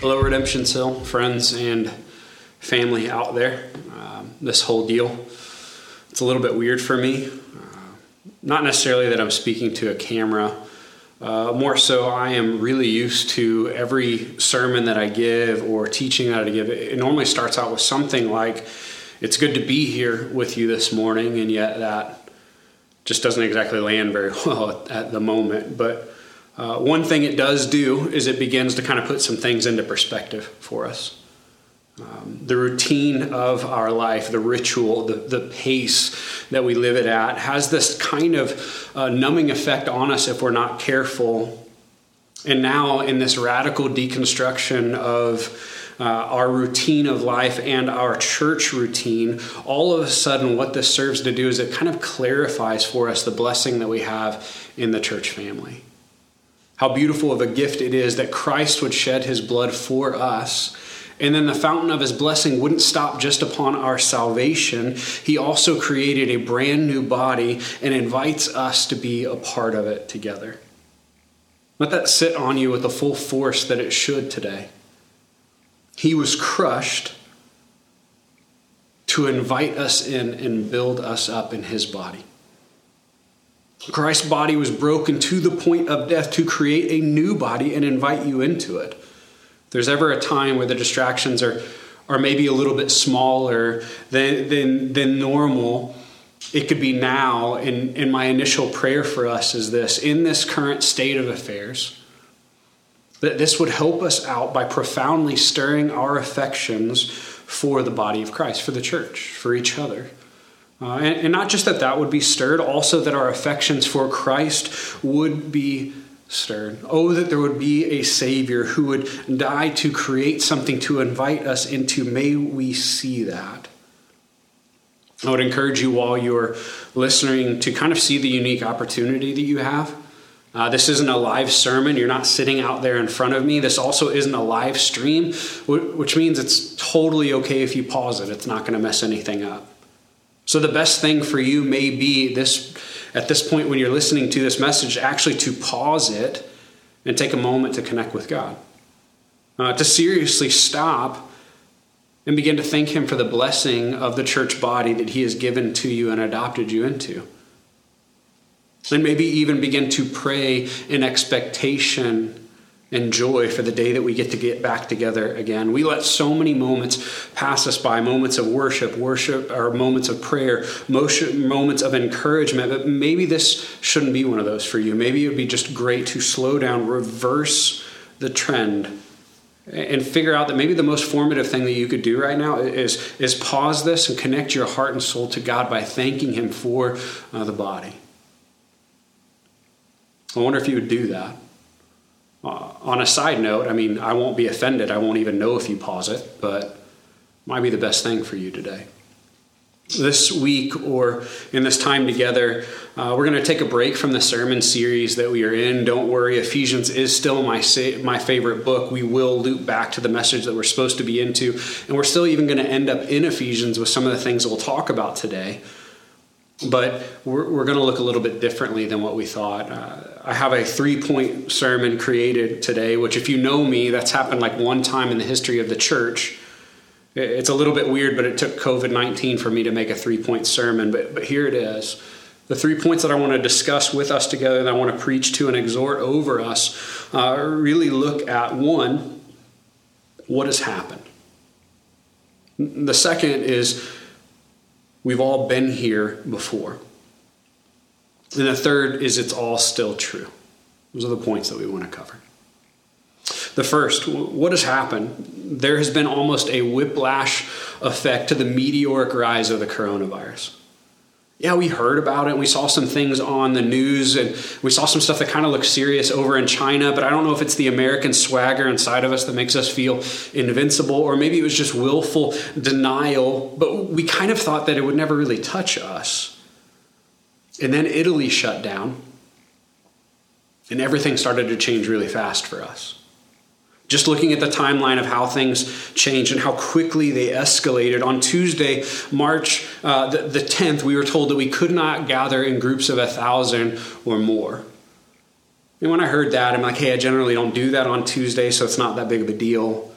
Hello, Redemption Hill, friends and family out there. Um, this whole deal, it's a little bit weird for me. Uh, not necessarily that I'm speaking to a camera, uh, more so, I am really used to every sermon that I give or teaching that I give. It normally starts out with something like, It's good to be here with you this morning, and yet that just doesn't exactly land very well at the moment. But uh, one thing it does do is it begins to kind of put some things into perspective for us. Um, the routine of our life, the ritual, the, the pace that we live it at, has this kind of uh, numbing effect on us if we're not careful. And now, in this radical deconstruction of uh, our routine of life and our church routine, all of a sudden, what this serves to do is it kind of clarifies for us the blessing that we have in the church family. How beautiful of a gift it is that Christ would shed his blood for us. And then the fountain of his blessing wouldn't stop just upon our salvation. He also created a brand new body and invites us to be a part of it together. Let that sit on you with the full force that it should today. He was crushed to invite us in and build us up in his body. Christ's body was broken to the point of death to create a new body and invite you into it. There's ever a time where the distractions are, are maybe a little bit smaller than, than, than normal, it could be now. And, and my initial prayer for us is this in this current state of affairs, that this would help us out by profoundly stirring our affections for the body of Christ, for the church, for each other. Uh, and, and not just that that would be stirred, also that our affections for Christ would be stirred. Oh, that there would be a Savior who would die to create something to invite us into. May we see that. I would encourage you while you're listening to kind of see the unique opportunity that you have. Uh, this isn't a live sermon. You're not sitting out there in front of me. This also isn't a live stream, which means it's totally okay if you pause it. It's not going to mess anything up. So the best thing for you may be this at this point when you're listening to this message, actually to pause it and take a moment to connect with God. Uh, to seriously stop and begin to thank Him for the blessing of the church body that He has given to you and adopted you into. And maybe even begin to pray in expectation and joy for the day that we get to get back together again. We let so many moments pass us by moments of worship, worship, or moments of prayer, moments of encouragement. But maybe this shouldn't be one of those for you. Maybe it would be just great to slow down, reverse the trend. And figure out that maybe the most formative thing that you could do right now is, is pause this and connect your heart and soul to God by thanking Him for uh, the body. I wonder if you would do that. Uh, on a side note, I mean, I won't be offended. I won't even know if you pause it, but might be the best thing for you today. This week or in this time together, uh, we're going to take a break from the sermon series that we are in. Don't worry, Ephesians is still my sa- my favorite book. We will loop back to the message that we're supposed to be into, and we're still even going to end up in Ephesians with some of the things we'll talk about today but we're, we're going to look a little bit differently than what we thought. Uh, I have a three point sermon created today, which, if you know me, that's happened like one time in the history of the church. It's a little bit weird, but it took COVID 19 for me to make a three point sermon, but, but here it is. The three points that I want to discuss with us together, that I want to preach to and exhort over us, uh, really look at one, what has happened. The second is We've all been here before. And the third is it's all still true. Those are the points that we want to cover. The first, what has happened? There has been almost a whiplash effect to the meteoric rise of the coronavirus yeah, we heard about it. We saw some things on the news and we saw some stuff that kind of looked serious over in China, but I don't know if it's the American swagger inside of us that makes us feel invincible, or maybe it was just willful denial, but we kind of thought that it would never really touch us. And then Italy shut down, and everything started to change really fast for us. Just looking at the timeline of how things changed and how quickly they escalated. On Tuesday, March uh, the, the 10th, we were told that we could not gather in groups of a thousand or more. And when I heard that, I'm like, hey, I generally don't do that on Tuesday, so it's not that big of a deal.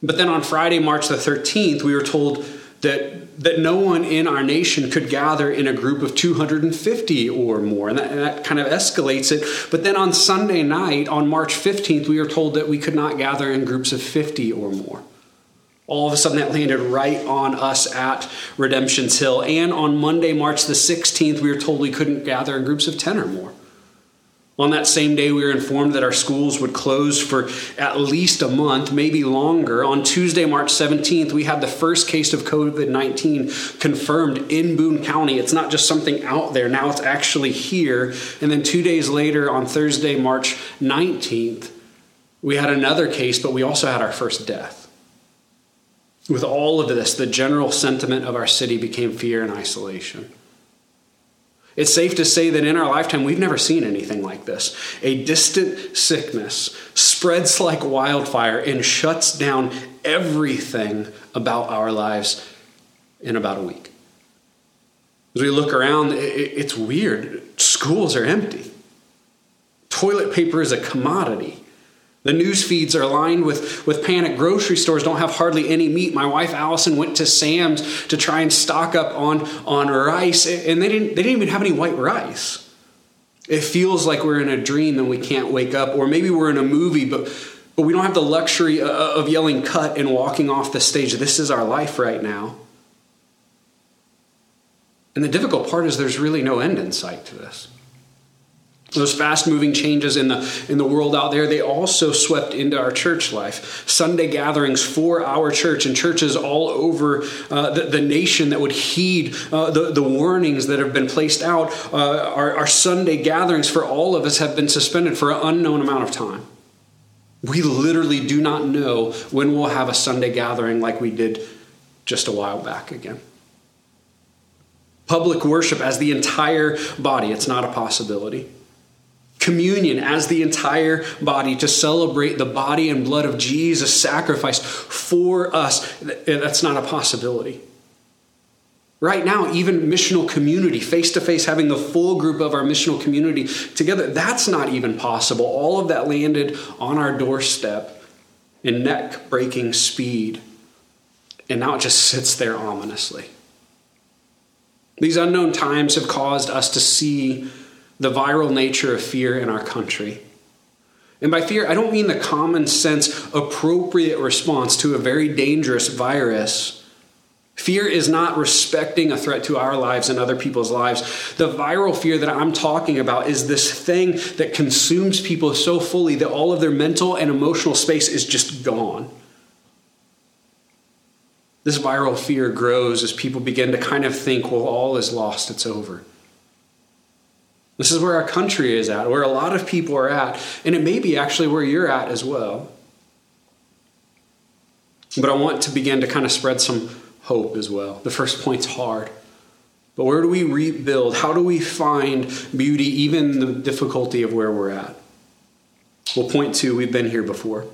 But then on Friday, March the 13th, we were told that, that no one in our nation could gather in a group of 250 or more. And that, and that, kind of escalates it. But then on Sunday night, on March 15th, we were told that we could not gather in groups of 50 or more. All of a sudden, that landed right on us at Redemption's Hill. And on Monday, March the 16th, we were told we couldn't gather in groups of 10 or more. On that same day, we were informed that our schools would close for at least a month, maybe longer. On Tuesday, March 17th, we had the first case of COVID 19 confirmed in Boone County. It's not just something out there, now it's actually here. And then two days later, on Thursday, March 19th, we had another case, but we also had our first death. With all of this, the general sentiment of our city became fear and isolation. It's safe to say that in our lifetime, we've never seen anything like this. A distant sickness spreads like wildfire and shuts down everything about our lives in about a week. As we look around, it's weird. Schools are empty, toilet paper is a commodity. The news feeds are lined with, with panic. Grocery stores don't have hardly any meat. My wife Allison went to Sam's to try and stock up on, on rice, and they didn't, they didn't even have any white rice. It feels like we're in a dream and we can't wake up, or maybe we're in a movie, but, but we don't have the luxury uh, uh, of yelling cut and walking off the stage. This is our life right now. And the difficult part is there's really no end in sight to this. Those fast moving changes in the, in the world out there, they also swept into our church life. Sunday gatherings for our church and churches all over uh, the, the, nation that would heed uh, the, the warnings that have been placed out. Uh, our, our Sunday gatherings for all of us have been suspended for an unknown amount of time. We literally do not know when we'll have a Sunday gathering like we did just a while back again. Public worship as the entire body, it's not a possibility communion as the entire body to celebrate the body and blood of Jesus sacrificed for us. That's not a possibility. Right now, even missional community, face to face, having the full group of our missional community together, that's not even possible. All of that landed on our doorstep in neck breaking speed. And now it just sits there ominously. These unknown times have caused us to see the viral nature of fear in our country. And by fear, I don't mean the common sense, appropriate response to a very dangerous virus. Fear is not respecting a threat to our lives and other people's lives. The viral fear that I'm talking about is this thing that consumes people so fully that all of their mental and emotional space is just gone. This viral fear grows as people begin to kind of think, well, all is lost, it's over. This is where our country is at, where a lot of people are at, and it may be actually where you're at as well. But I want to begin to kind of spread some hope as well. The first point's hard. But where do we rebuild? How do we find beauty, even the difficulty of where we're at? Well, point two, we've been here before.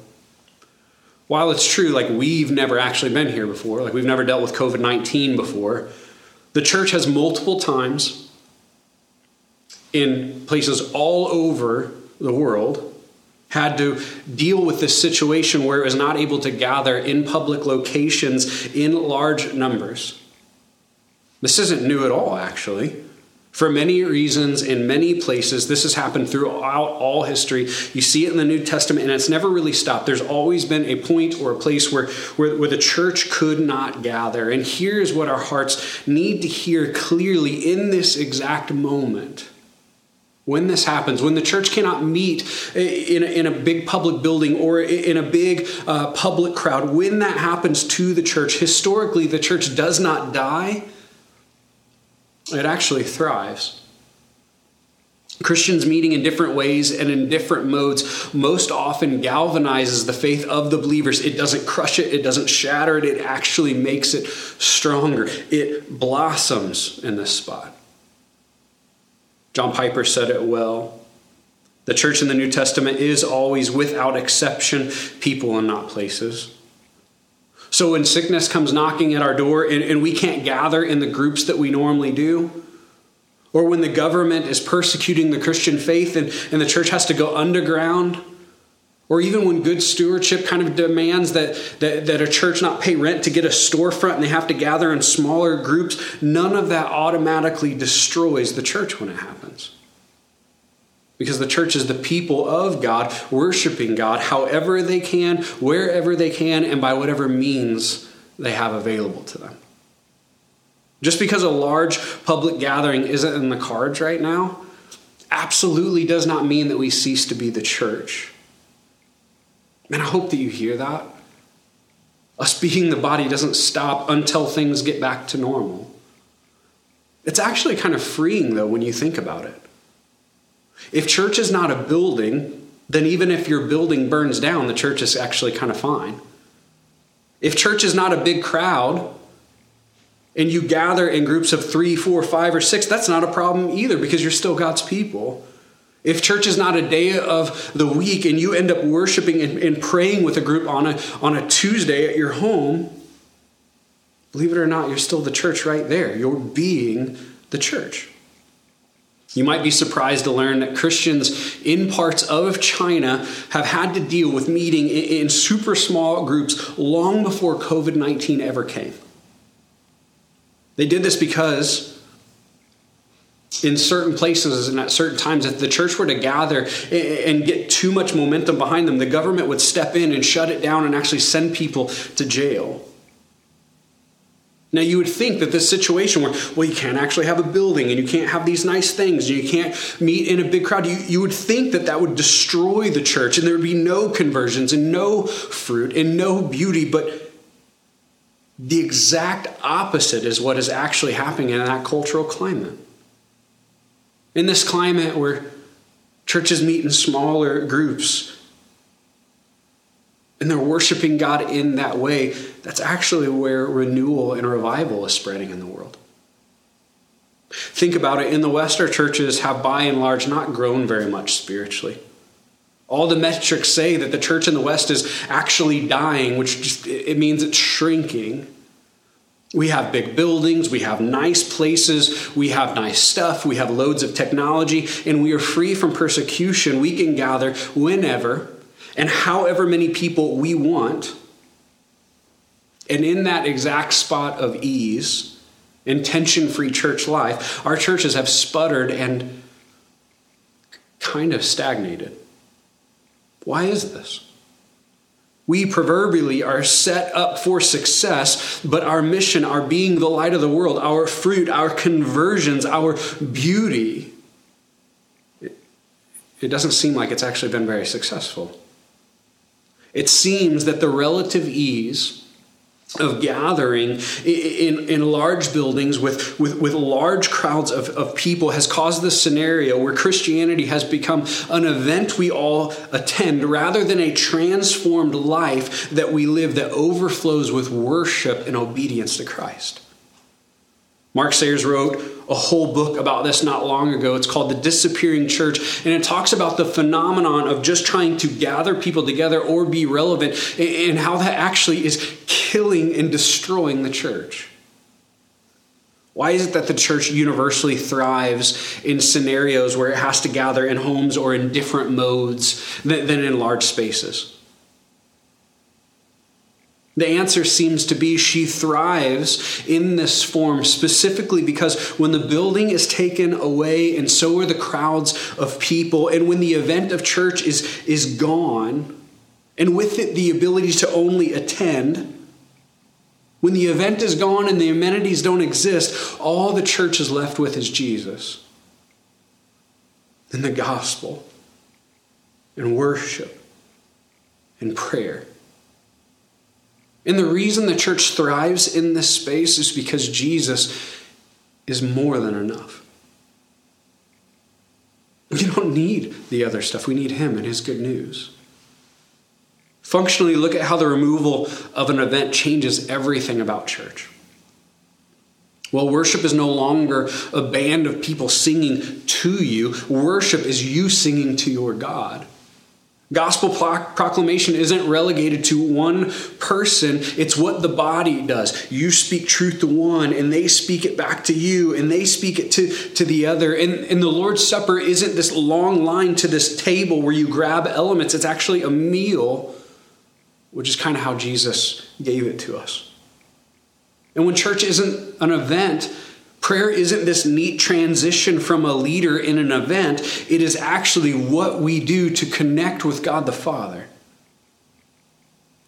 While it's true, like we've never actually been here before, like we've never dealt with COVID 19 before, the church has multiple times in places all over the world had to deal with this situation where it was not able to gather in public locations in large numbers. This isn't new at all, actually. For many reasons, in many places, this has happened throughout all history. You see it in the New Testament, and it's never really stopped. There's always been a point or a place where, where, where, the church could not gather. And here's what our hearts need to hear clearly in this exact moment when this happens, when the church cannot meet in a, in a big public building or in a big uh, public crowd, when that happens to the church, historically, the church does not die, it actually thrives. Christians meeting in different ways and in different modes most often galvanizes the faith of the believers. It doesn't crush it, it doesn't shatter it, it actually makes it stronger. It blossoms in this spot. John Piper said it well. The church in the New Testament is always, without exception, people and not places. So when sickness comes knocking at our door and, and, we can't gather in the groups that we normally do, or when the government is persecuting the Christian faith and, and the church has to go underground, Or even when good stewardship kind of demands that, that, that a church not pay rent to get a storefront and they have to gather in smaller groups, none of that automatically destroys the church when it happens. Because the church is the people of God, worshiping God however they can, wherever they can, and by whatever means they have available to them. Just because a large public gathering isn't in the cards right now, absolutely does not mean that we cease to be the church. And I hope that you hear that. Us being the body doesn't stop until things get back to normal. It's actually kind of freeing, though, when you think about it. If church is not a building, then even if your building burns down, the church is actually kind of fine. If church is not a big crowd, and you gather in groups of three, four, five, or six, that's not a problem either because you're still God's people. If church is not a day of the week and you end up worshiping and, and, praying with a group on a, on a Tuesday at your home, believe it or not, you're still the church right there. You're being the church. You might be surprised to learn that Christians in parts of China have had to deal with meeting in, super small groups long before COVID 19 ever came. They did this because in certain places and at certain times, if the church were to gather and get too much momentum behind them, the government would step in and shut it down and actually send people to jail. Now, you would think that this situation where, well, you can't actually have a building and you can't have these nice things and you can't meet in a big crowd, you, you would think that that would destroy the church and there would be no conversions and no fruit and no beauty. But the exact opposite is what is actually happening in that cultural climate. In this climate where churches meet in smaller groups and they're worshiping God in that way, that's actually where renewal and revival is spreading in the world. Think about it. In the West, our churches have by and large not grown very much spiritually. All the metrics say that the church in the West is actually dying, which just, it means it's shrinking. We have big buildings, we have nice places, we have nice stuff, we have loads of technology, and we are free from persecution. We can gather whenever and however many people we want. And in that exact spot of ease and tension free church life, our churches have sputtered and kind of stagnated. Why is this? We proverbially are set up for success, but our mission, our being the light of the world, our fruit, our conversions, our beauty, it, it doesn't seem like it's actually been very successful. It seems that the relative ease of gathering in, in large buildings with, with, with large crowds of, of people has caused this scenario where Christianity has become an event we all attend rather than a transformed life that we live that overflows with worship and obedience to Christ. Mark Sayers wrote a whole book about this not long ago. It's called The Disappearing Church, and it talks about the phenomenon of just trying to gather people together or be relevant and how that actually is killing and destroying the church. Why is it that the church universally thrives in scenarios where it has to gather in homes or in different modes than, in large spaces? The answer seems to be she thrives in this form specifically because when the building is taken away and so are the crowds of people, and when the event of church is, is gone, and with it the ability to only attend, when the event is gone and the amenities don't exist, all the church is left with is Jesus and the gospel and worship and prayer. And the reason the church thrives in this space is because Jesus is more than enough. We don't need the other stuff, we need Him and His good news. Functionally, look at how the removal of an event changes everything about church. Well, worship is no longer a band of people singing to you. Worship is you singing to your God. Gospel proclamation isn't relegated to one person, it's what the body does. You speak truth to one, and they speak it back to you, and they speak it to, to the other. And, and the Lord's Supper isn't this long line to this table where you grab elements, it's actually a meal, which is kind of how Jesus gave it to us. And when church isn't an event, Prayer isn't this neat transition from a leader in an event, it is actually what we do to connect with God the Father.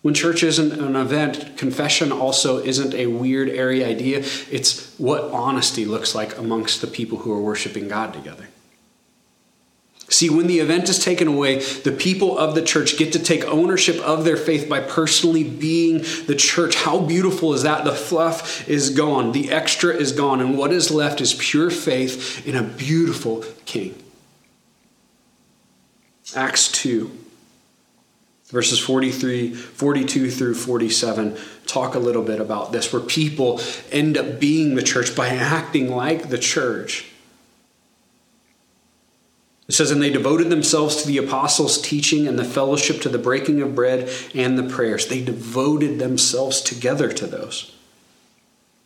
When church isn't an event, confession also isn't a weird, airy idea. It's what honesty looks like amongst the people who are worshiping God together. See, when the event is taken away, the people of the church get to take ownership of their faith by personally being the church. How beautiful is that? The fluff is gone, the extra is gone, and what is left is pure faith in a beautiful king. Acts 2, verses 43, 42 through 47 talk a little bit about this, where people end up being the church by acting like the church. It says, And they devoted themselves to the apostles' teaching and the fellowship, to the breaking of bread and the prayers. They devoted themselves together to those.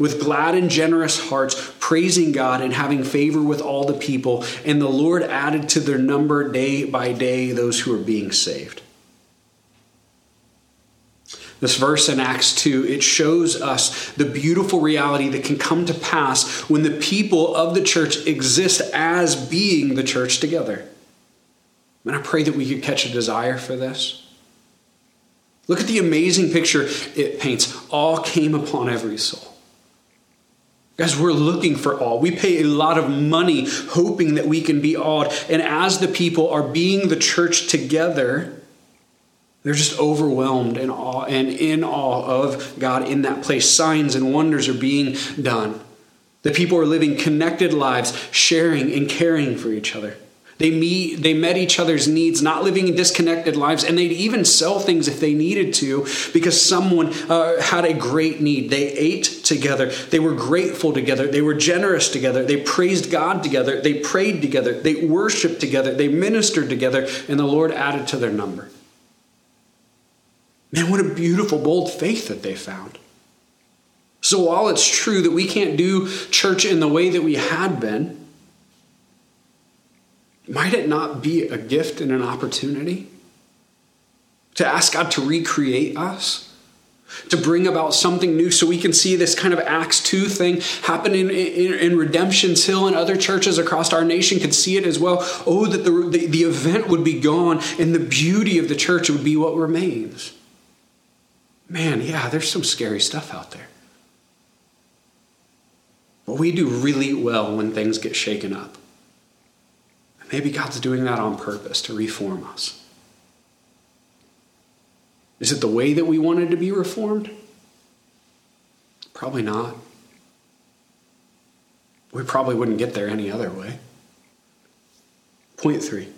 with glad and generous hearts, praising God and having favor with all the people. And the Lord added to their number day by day those who were being saved. This verse in Acts 2, it shows us the beautiful reality that can come to pass when the people of the church exist as being the church together. And I pray that we could catch a desire for this. Look at the amazing picture it paints. All came upon every soul. Guys, we're looking for all. We pay a lot of money hoping that we can be awed. And as the people are being the church together, they're just overwhelmed and awe and in awe of God in that place. Signs and wonders are being done. The people are living connected lives, sharing and caring for each other. They meet, they met each other's needs, not living in disconnected lives, and they'd even sell things if they needed to because someone uh, had a great need. They ate together. They were grateful together. They were generous together. They praised God together. They prayed together. They worshiped together. They ministered together, and the Lord added to their number. Man, what a beautiful, bold faith that they found. So while it's true that we can't do church in the way that we had been, might it not be a gift and an opportunity to ask God to recreate us? To bring about something new so we can see this kind of Acts 2 thing happen in, in, in Redemption's Hill and other churches across our nation could see it as well. Oh, that the, the, the event would be gone and the beauty of the church would be what remains. Man, yeah, there's some scary stuff out there. But we do really well when things get shaken up. Maybe God's doing that on purpose to reform us. Is it the way that we wanted to be reformed? Probably not. We probably wouldn't get there any other way. Point three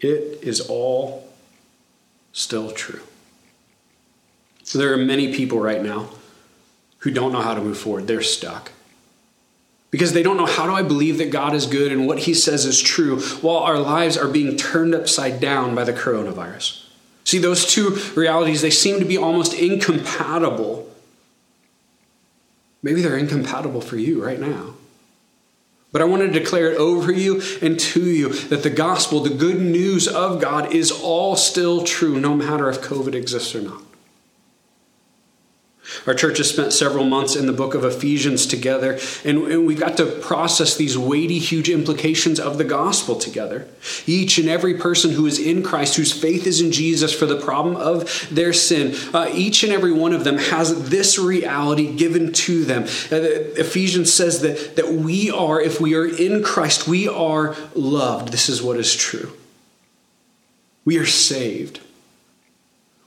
it is all still true. So there are many people right now who don't know how to move forward, they're stuck because they don't know how do I believe that God is good and what he says is true while our lives are being turned upside down by the coronavirus. See, those two realities, they seem to be almost incompatible. Maybe they're incompatible for you right now. But I want to declare it over you and to you that the gospel, the good news of God, is all still true, no matter if COVID exists or not. Our church has spent several months in the book of Ephesians together, and, and we got to process these weighty, huge implications of the gospel together. Each and every person who is in Christ, whose faith is in Jesus for the problem of their sin, uh, each and every one of them has this reality given to them. Uh, Ephesians says that, that we are, if we are in Christ, we are loved. This is what is true. We are saved.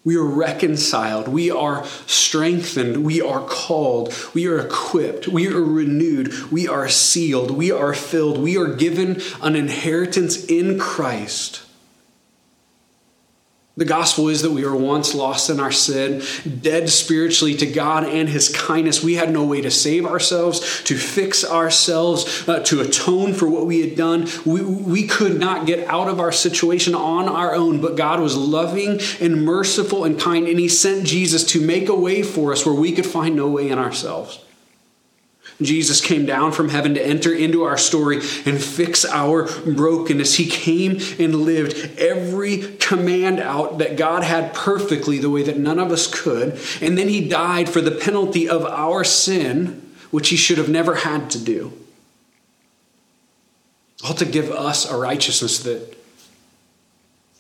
We are reconciled. We are strengthened. We are called. We are equipped. We are renewed. We are sealed. We are filled. We are given an inheritance in Christ the gospel is that we were once lost in our sin, dead spiritually to God and His kindness. We had no way to save ourselves, to fix ourselves, uh, to atone for what we had done. We, we could not get out of our situation on our own, but God was loving and merciful and kind, and He sent Jesus to make a way for us where we could find no way in ourselves. Jesus came down from heaven to enter into our story and fix our brokenness. He came and lived every command out that God had perfectly, the way that none of us could. And then he died for the penalty of our sin, which he should have never had to do. All to give us a righteousness that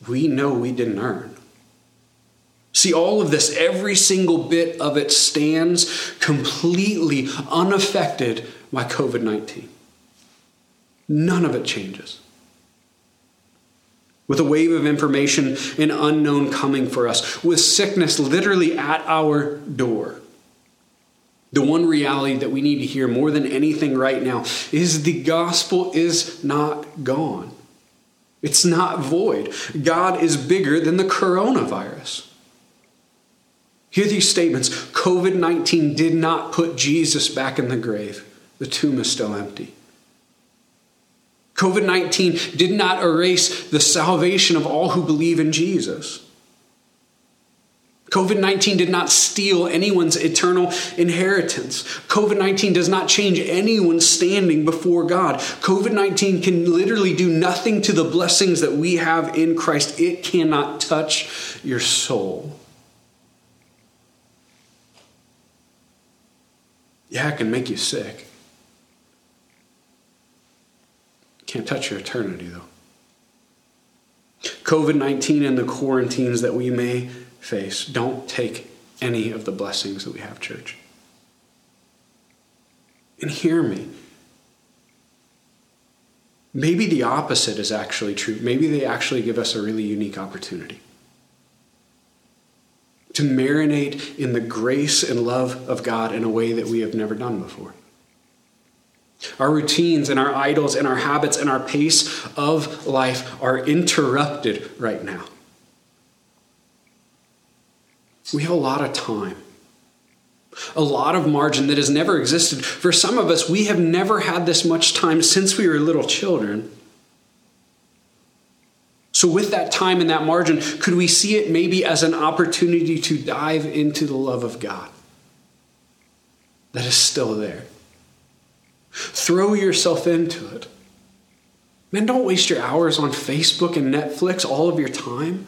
we know we didn't earn. See, all of this, every single bit of it stands completely unaffected by COVID 19. None of it changes. With a wave of information and unknown coming for us, with sickness literally at our door. The one reality that we need to hear more than anything right now is the gospel is not gone. It's not void. God is bigger than the coronavirus. Hear these statements COVID 19 did not put Jesus back in the grave, the tomb is still empty. COVID 19 did not erase the salvation of all who believe in Jesus. COVID 19 did not steal anyone's eternal inheritance. COVID 19 does not change anyone's standing before God. COVID 19 can literally do nothing to the blessings that we have in Christ, it cannot touch your soul. Yeah, it can make you sick. Can't touch your eternity, though. COVID 19 and the quarantines that we may face don't take any of the blessings that we have, church. And hear me. Maybe the opposite is actually true. Maybe they actually give us a really unique opportunity to marinate in the grace and love of God in a way that we have never done before. Our routines and our idols and our habits and our pace of life are interrupted right now. We have a lot of time, a lot of margin that has never existed. For some of us, we have never had this much time since we were little children. So, with that time and that margin, could we see it maybe as an opportunity to dive into the love of God that is still there? Throw yourself into it. Man, don't waste your hours on Facebook and Netflix, all of your time.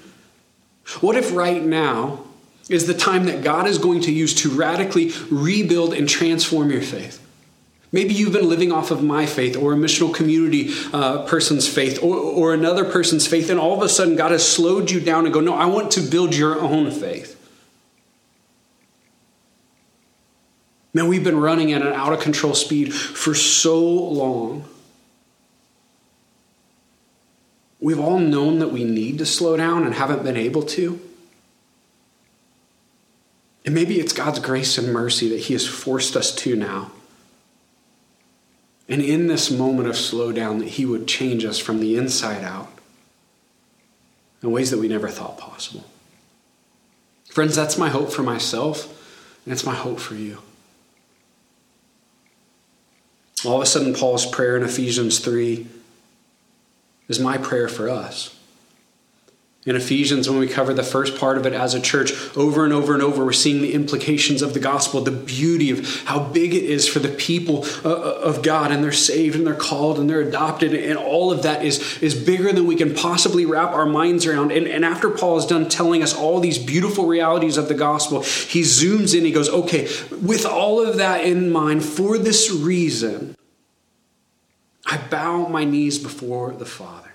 What if right now is the time that God is going to use to radically rebuild and transform your faith? Maybe you've been living off of my faith or a missional community uh, person's faith or, or another person's faith, and all of a sudden God has slowed you down and go, No, I want to build your own faith. Man, we've been running at an out of control speed for so long. We've all known that we need to slow down and haven't been able to. And maybe it's God's grace and mercy that He has forced us to now. And in this moment of slowdown, that He would change us from the inside out in ways that we never thought possible. Friends, that's my hope for myself, and it's my hope for you. All of a sudden, Paul's prayer in Ephesians 3 is my prayer for us. In Ephesians, when we cover the first part of it as a church, over and over and over, we're seeing the implications of the gospel, the beauty of how big it is for the people uh, uh, of God, and they're saved and they're called and they're adopted, and all of that is, is bigger than we can possibly wrap our minds around. And, and after Paul is done telling us all these beautiful realities of the gospel, he zooms in, he goes, okay, with all of that in mind, for this reason, I bow my knees before the Father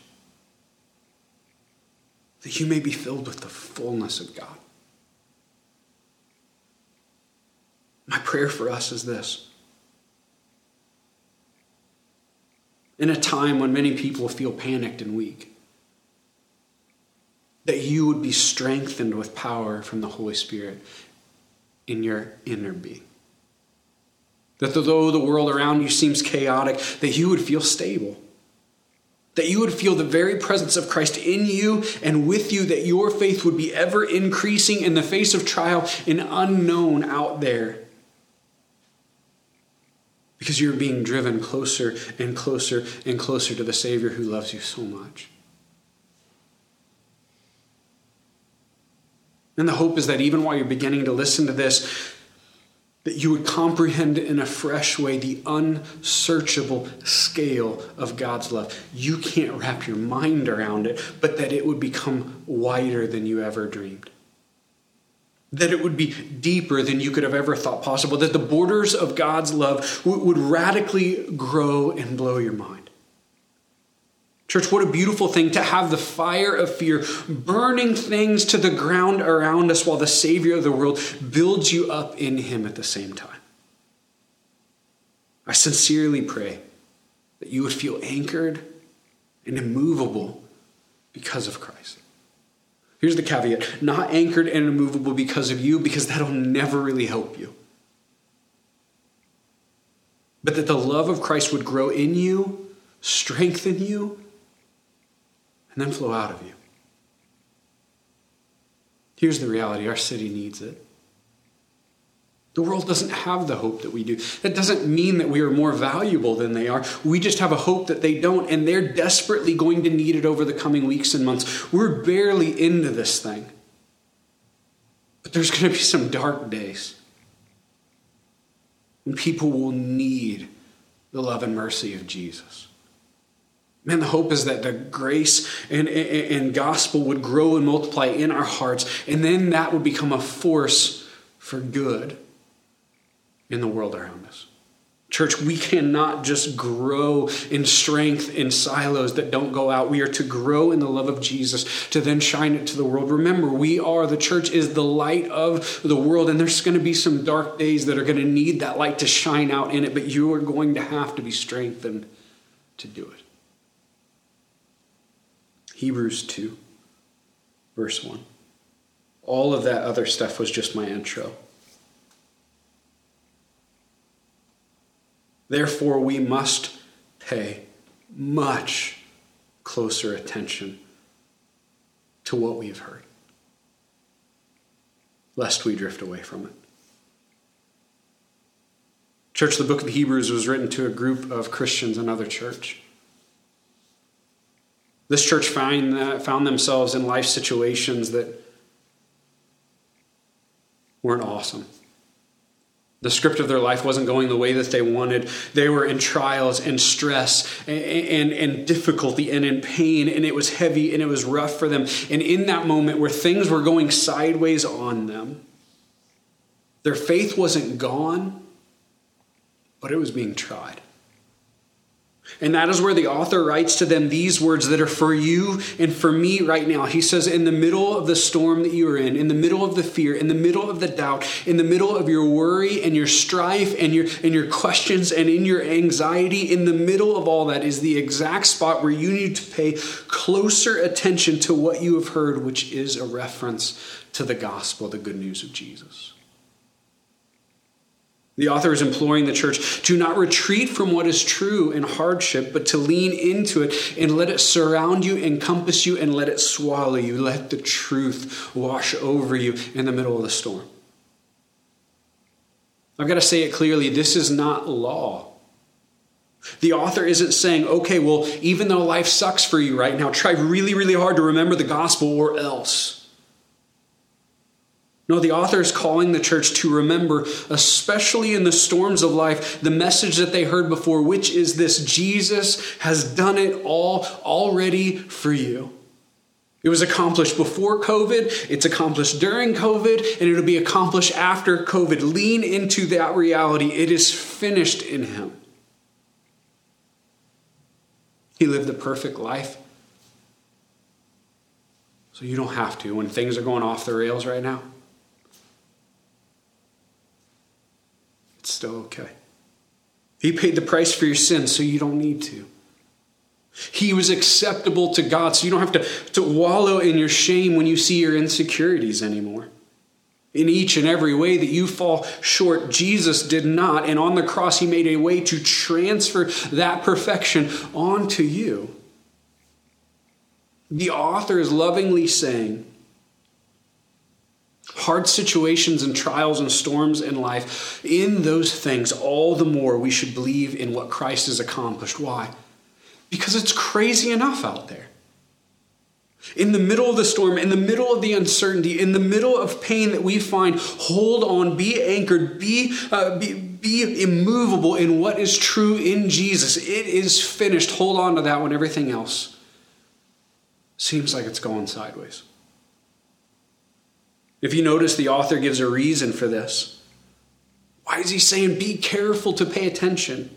that you may be filled with the fullness of God. My prayer for us is this. In a time when many people feel panicked and weak, that you would be strengthened with power from the Holy Spirit in your inner being. That though the world around you seems chaotic, that you would feel stable. That you would feel the very presence of Christ in you and with you, that your faith would be ever increasing in the face of trial and unknown out there. Because you're being driven closer and closer and closer to the Savior who loves you so much. And the hope is that even while you're beginning to listen to this, that you would comprehend in a fresh way the unsearchable scale of God's love. You can't wrap your mind around it, but that it would become wider than you ever dreamed. That it would be deeper than you could have ever thought possible. That the borders of God's love would radically grow and blow your mind. Church, what a beautiful thing to have the fire of fear burning things to the ground around us while the Savior of the world builds you up in Him at the same time. I sincerely pray that you would feel anchored and immovable because of Christ. Here's the caveat not anchored and immovable because of you, because that'll never really help you. But that the love of Christ would grow in you, strengthen you, and then flow out of you. Here's the reality our city needs it. The world doesn't have the hope that we do. That doesn't mean that we are more valuable than they are. We just have a hope that they don't, and they're desperately going to need it over the coming weeks and months. We're barely into this thing. But there's going to be some dark days when people will need the love and mercy of Jesus. Man, the hope is that the grace and, and, and, gospel would grow and multiply in our hearts, and then that would become a force for good in the world around us. Church, we cannot just grow in strength in silos that don't go out. We are to grow in the love of Jesus to then shine it to the world. Remember, we are, the church is the light of the world, and there's going to be some dark days that are going to need that light to shine out in it, but you are going to have to be strengthened to do it. Hebrews 2, verse 1. All of that other stuff was just my intro. Therefore, we must pay much closer attention to what we have heard, lest we drift away from it. Church, the book of Hebrews was written to a group of Christians, in another church. This church find, found themselves in life situations that weren't awesome. The script of their life wasn't going the way that they wanted. They were in trials and stress and, and, and, difficulty and in pain, and it was heavy and it was rough for them. And in that moment where things were going sideways on them, their faith wasn't gone, but it was being tried. And that is where the author writes to them these words that are for you and for me right now. He says, In the middle of the storm that you are in, in the middle of the fear, in the middle of the doubt, in the middle of your worry and your strife and your, and your questions and in your anxiety, in the middle of all that is the exact spot where you need to pay closer attention to what you have heard, which is a reference to the gospel, the good news of Jesus. The author is imploring the church to not retreat from what is true in hardship, but to lean into it and let it surround you, encompass you, and let it swallow you. Let the truth wash over you in the middle of the storm. I've got to say it clearly this is not law. The author isn't saying, okay, well, even though life sucks for you right now, try really, really hard to remember the gospel or else. No, the author is calling the church to remember, especially in the storms of life, the message that they heard before, which is this Jesus has done it all already for you. It was accomplished before COVID, it's accomplished during COVID, and it'll be accomplished after COVID. Lean into that reality. It is finished in Him. He lived the perfect life. So you don't have to when things are going off the rails right now. It's still okay. He paid the price for your sins, so you don't need to. He was acceptable to God, so you don't have to, to wallow in your shame when you see your insecurities anymore. In each and every way that you fall short, Jesus did not. And on the cross, He made a way to transfer that perfection onto you. The author is lovingly saying, hard situations and trials and storms in life, in those things, all the more we should believe in what Christ has accomplished. Why? Because it's crazy enough out there. In the middle of the storm, in the middle of the uncertainty, in the middle of pain that we find, hold on, be anchored, be, uh, be, be immovable in what is true in Jesus. It is finished. Hold on to that when everything else seems like it's going sideways. If you notice, the author gives a reason for this. Why is he saying be careful to pay attention?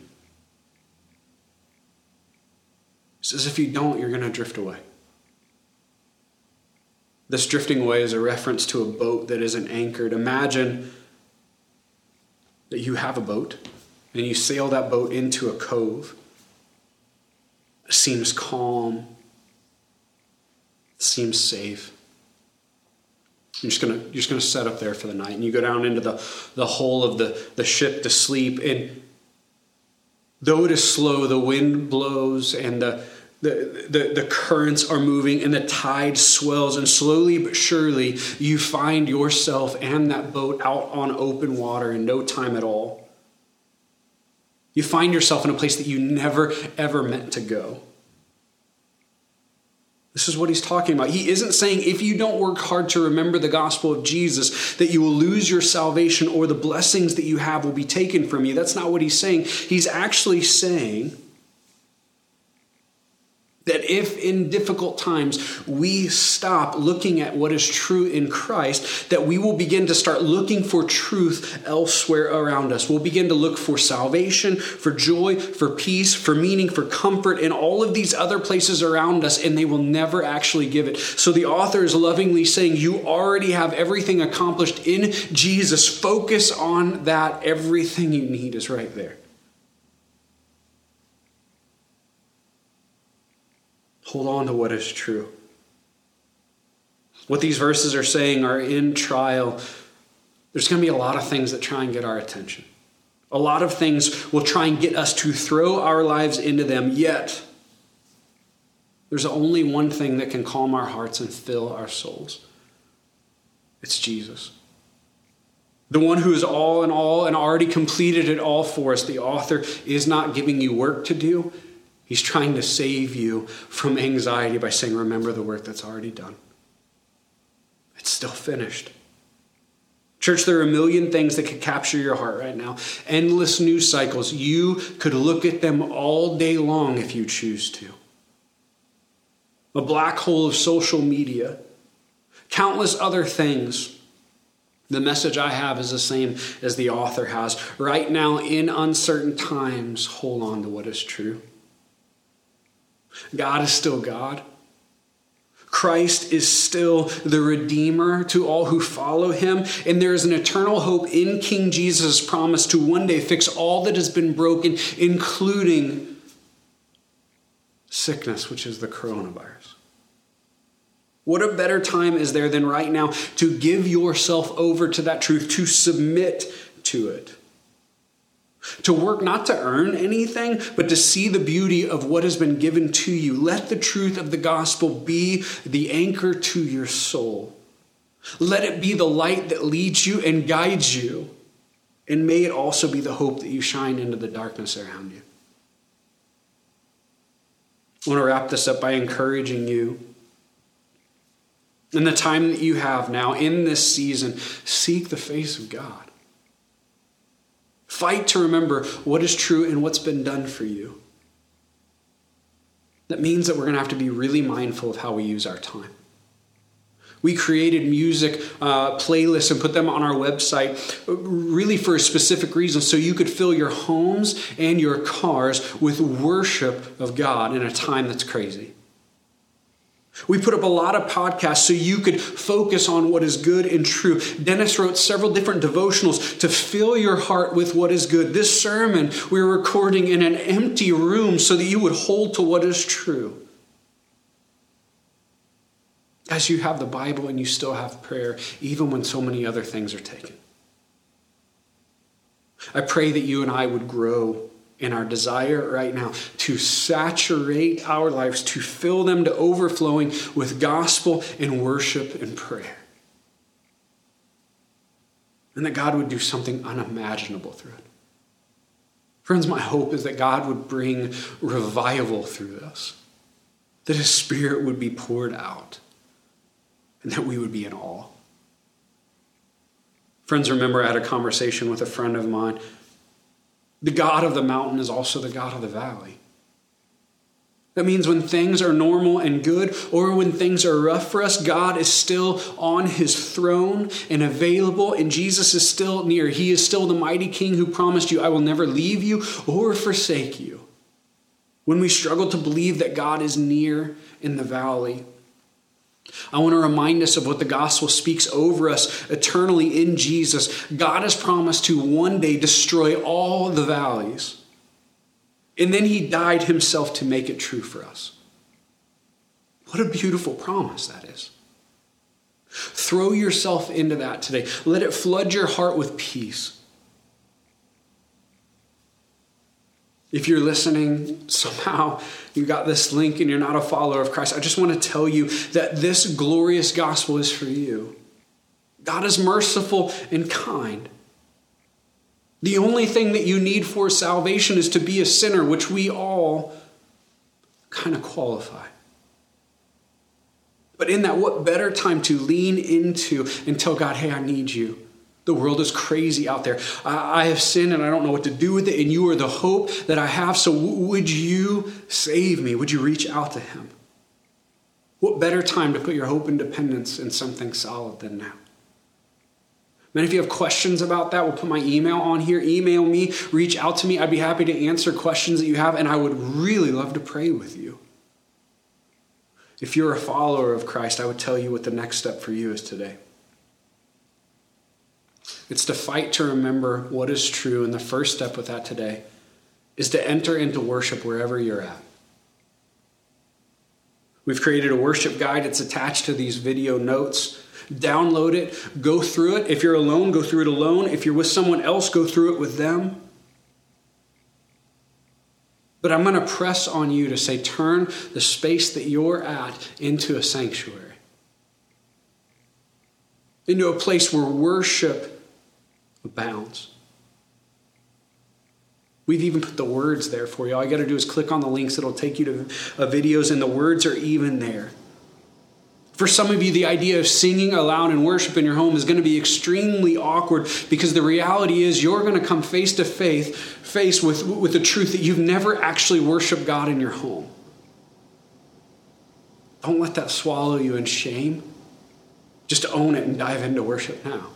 He says if you don't, you're going to drift away. This drifting away is a reference to a boat that isn't anchored. Imagine that you have a boat and you sail that boat into a cove. It seems calm, it seems safe. You're just gonna you're just gonna set up there for the night, and you go down into the the hull of the the ship to sleep. And though it is slow, the wind blows and the the, the, the currents are moving and the tide swells, and slowly but surely you find yourself and that boat out on open water in no time at all. You find yourself in a place that you never, ever meant to go. This is what he's talking about. He isn't saying if you don't work hard to remember the gospel of Jesus, that you will lose your salvation or the blessings that you have will be taken from you. That's not what he's saying. He's actually saying that if in difficult times we stop looking at what is true in Christ, that we will begin to start looking for truth elsewhere around us. We'll begin to look for salvation, for joy, for peace, for meaning, for comfort in all of these other places around us, and they will never actually give it. So the author is lovingly saying, You already have everything accomplished in Jesus. Focus on that. Everything you need is right there. Hold on to what is true. What these verses are saying are in trial, there's going to be a lot of things that try and get our attention. A lot of things will try and get us to throw our lives into them, yet, there's only one thing that can calm our hearts and fill our souls it's Jesus. The one who is all in all and already completed it all for us. The author is not giving you work to do, He's trying to save you from anxiety by saying, Remember the work that's already done. It's still finished. Church, there are a million things that could capture your heart right now. Endless news cycles. You could look at them all day long if you choose to. A black hole of social media. Countless other things. The message I have is the same as the author has. Right now, in uncertain times, hold on to what is true. God is still God. Christ is still the Redeemer to all who follow him, and there is an eternal hope in King Jesus' promise to one day fix all that has been broken, including sickness, which is the coronavirus. What a better time is there than right now to give yourself over to that truth, to submit to it? To work not to earn anything, but to see the beauty of what has been given to you. Let the truth of the gospel be the anchor to your soul. Let it be the light that leads you and guides you. And may it also be the hope that you shine into the darkness around you. I want to wrap this up by encouraging you. In the time that you have now, in this season, seek the face of God. Fight to remember what is true and what's been done for you. That means that we're going to have to be really mindful of how we use our time. We created music uh, playlists and put them on our website really for a specific reason so you could fill your homes and your cars with worship of God in a time that's crazy. We put up a lot of podcasts so you could focus on what is good and true. Dennis wrote several different devotionals to fill your heart with what is good. This sermon we're recording in an empty room so that you would hold to what is true. As you have the Bible and you still have prayer, even when so many other things are taken. I pray that you and I would grow in our desire right now to saturate our lives, to fill them to overflowing with gospel and worship and prayer. And that God would do something unimaginable through it. Friends, my hope is that God would bring revival through this, that His Spirit would be poured out, and that we would be in awe. Friends, remember I had a conversation with a friend of mine the God of the mountain is also the God of the valley. That means when things are normal and good, or when things are rough for us, God is still on his throne and available, and Jesus is still near. He is still the mighty King who promised you, I will never leave you or forsake you. When we struggle to believe that God is near in the valley, I want to remind us of what the gospel speaks over us eternally in Jesus. God has promised to one day destroy all the valleys. And then he died himself to make it true for us. What a beautiful promise that is. Throw yourself into that today. Let it flood your heart with peace. If you're listening, somehow you got this link and you're not a follower of Christ, I just want to tell you that this glorious gospel is for you. God is merciful and kind. The only thing that you need for salvation is to be a sinner, which we all kind of qualify. But in that, what better time to lean into and tell God, hey, I need you? The world is crazy out there. I, have sinned and I don't know what to do with it, and you are the hope that I have. So, would you save me? Would you reach out to Him? What better time to put your hope and dependence in something solid than now? Man, if you have questions about that, we'll put my email on here. Email me, reach out to me. I'd be happy to answer questions that you have, and I would really love to pray with you. If you're a follower of Christ, I would tell you what the next step for you is today. It's to fight to remember what is true. And the first step with that today is to enter into worship wherever you're at. We've created a worship guide. It's attached to these video notes. Download it, go through it. If you're alone, go through it alone. If you're with someone else, go through it with them. But I'm going to press on you to say, turn the space that you're at into a sanctuary, into a place where worship abounds. We've even put the words there for you. All you got to do is click on the links, it'll take you to uh, videos, and the words are even there. For some of you, the idea of singing aloud in worship in your home is going to be extremely awkward because the reality is you're going to come face to face, face with, with the truth that you've never actually worshiped God in your home. Don't let that swallow you in shame. Just own it and dive into worship now.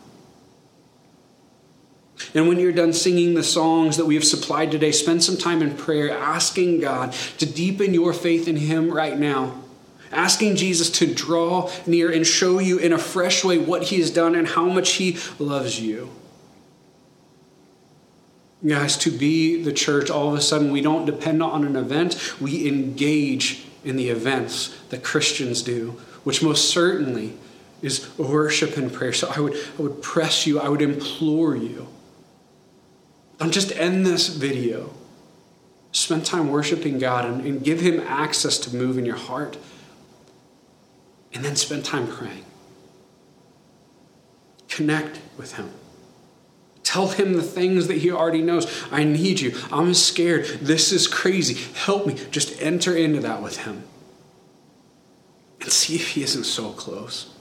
And when you're done singing the songs that we have supplied today, spend some time in prayer asking God to deepen your faith in Him right now. Asking Jesus to draw near and show you in a fresh way what He has done and how much He loves you. Guys, to be the church, all of a sudden we don't depend on an event, we engage in the events that Christians do, which most certainly is worship and prayer. So I would, I would press you, I would implore you don't just end this video. Spend time worshiping God and, and give Him access to move in your heart. And then spend time praying. Connect with Him. Tell him the things that he already knows. I need you. I'm scared. This is crazy. Help me. Just enter into that with him. And see if he isn't so close.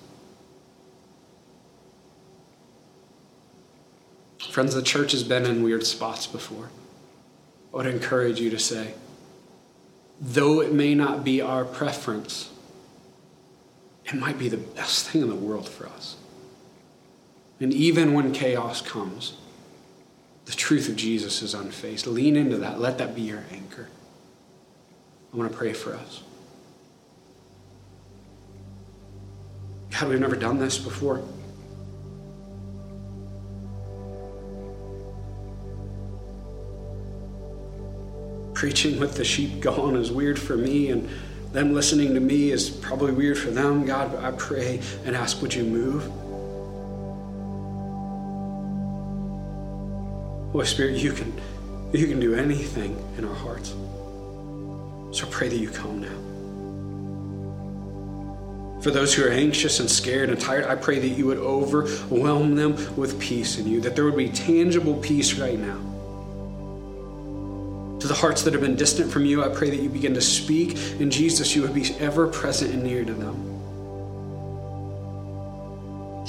Friends, the church has been in weird spots before. I would encourage you to say, though it may not be our preference, it might be the best thing in the world for us. And even when chaos comes, the truth of Jesus is unfazed. Lean into that. Let that be your anchor. I want to pray for us. God, we've never done this before. Preaching with the sheep gone is weird for me, and them listening to me is probably weird for them. God, I pray and ask, would you move? Holy Spirit, you can, you can do anything in our hearts. So pray that you come now. For those who are anxious and scared and tired, I pray that you would overwhelm them with peace in you, that there would be tangible peace right now. To the hearts that have been distant from you, I pray that you begin to speak, and Jesus, you would be ever present and near to them.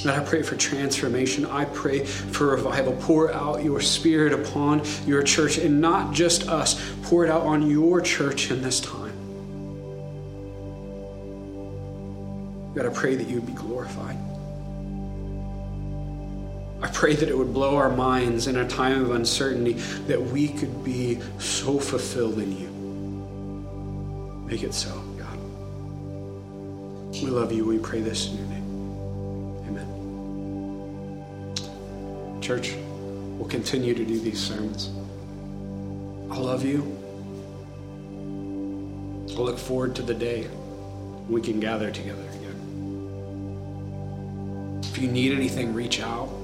God, I pray for transformation. I pray for revival. Pour out your spirit upon your church, and not just us. Pour it out on your church in this time. God, I pray that you would be glorified. I pray that it would blow our minds in a time of uncertainty that we could be so fulfilled in you. Make it so, God. We love you. We pray this in your name. Amen. Church, we'll continue to do these sermons. I love you. I look forward to the day we can gather together again. If you need anything, reach out.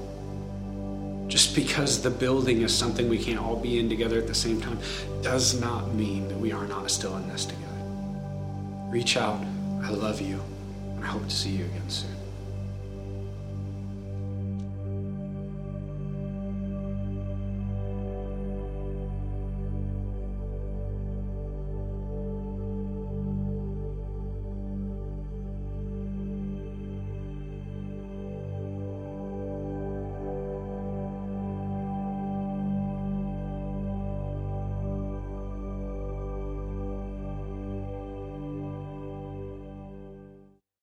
Just because the building is something we can't all be in together at the same time does not mean that we are not still in this together. Reach out. I love you, and I hope to see you again soon.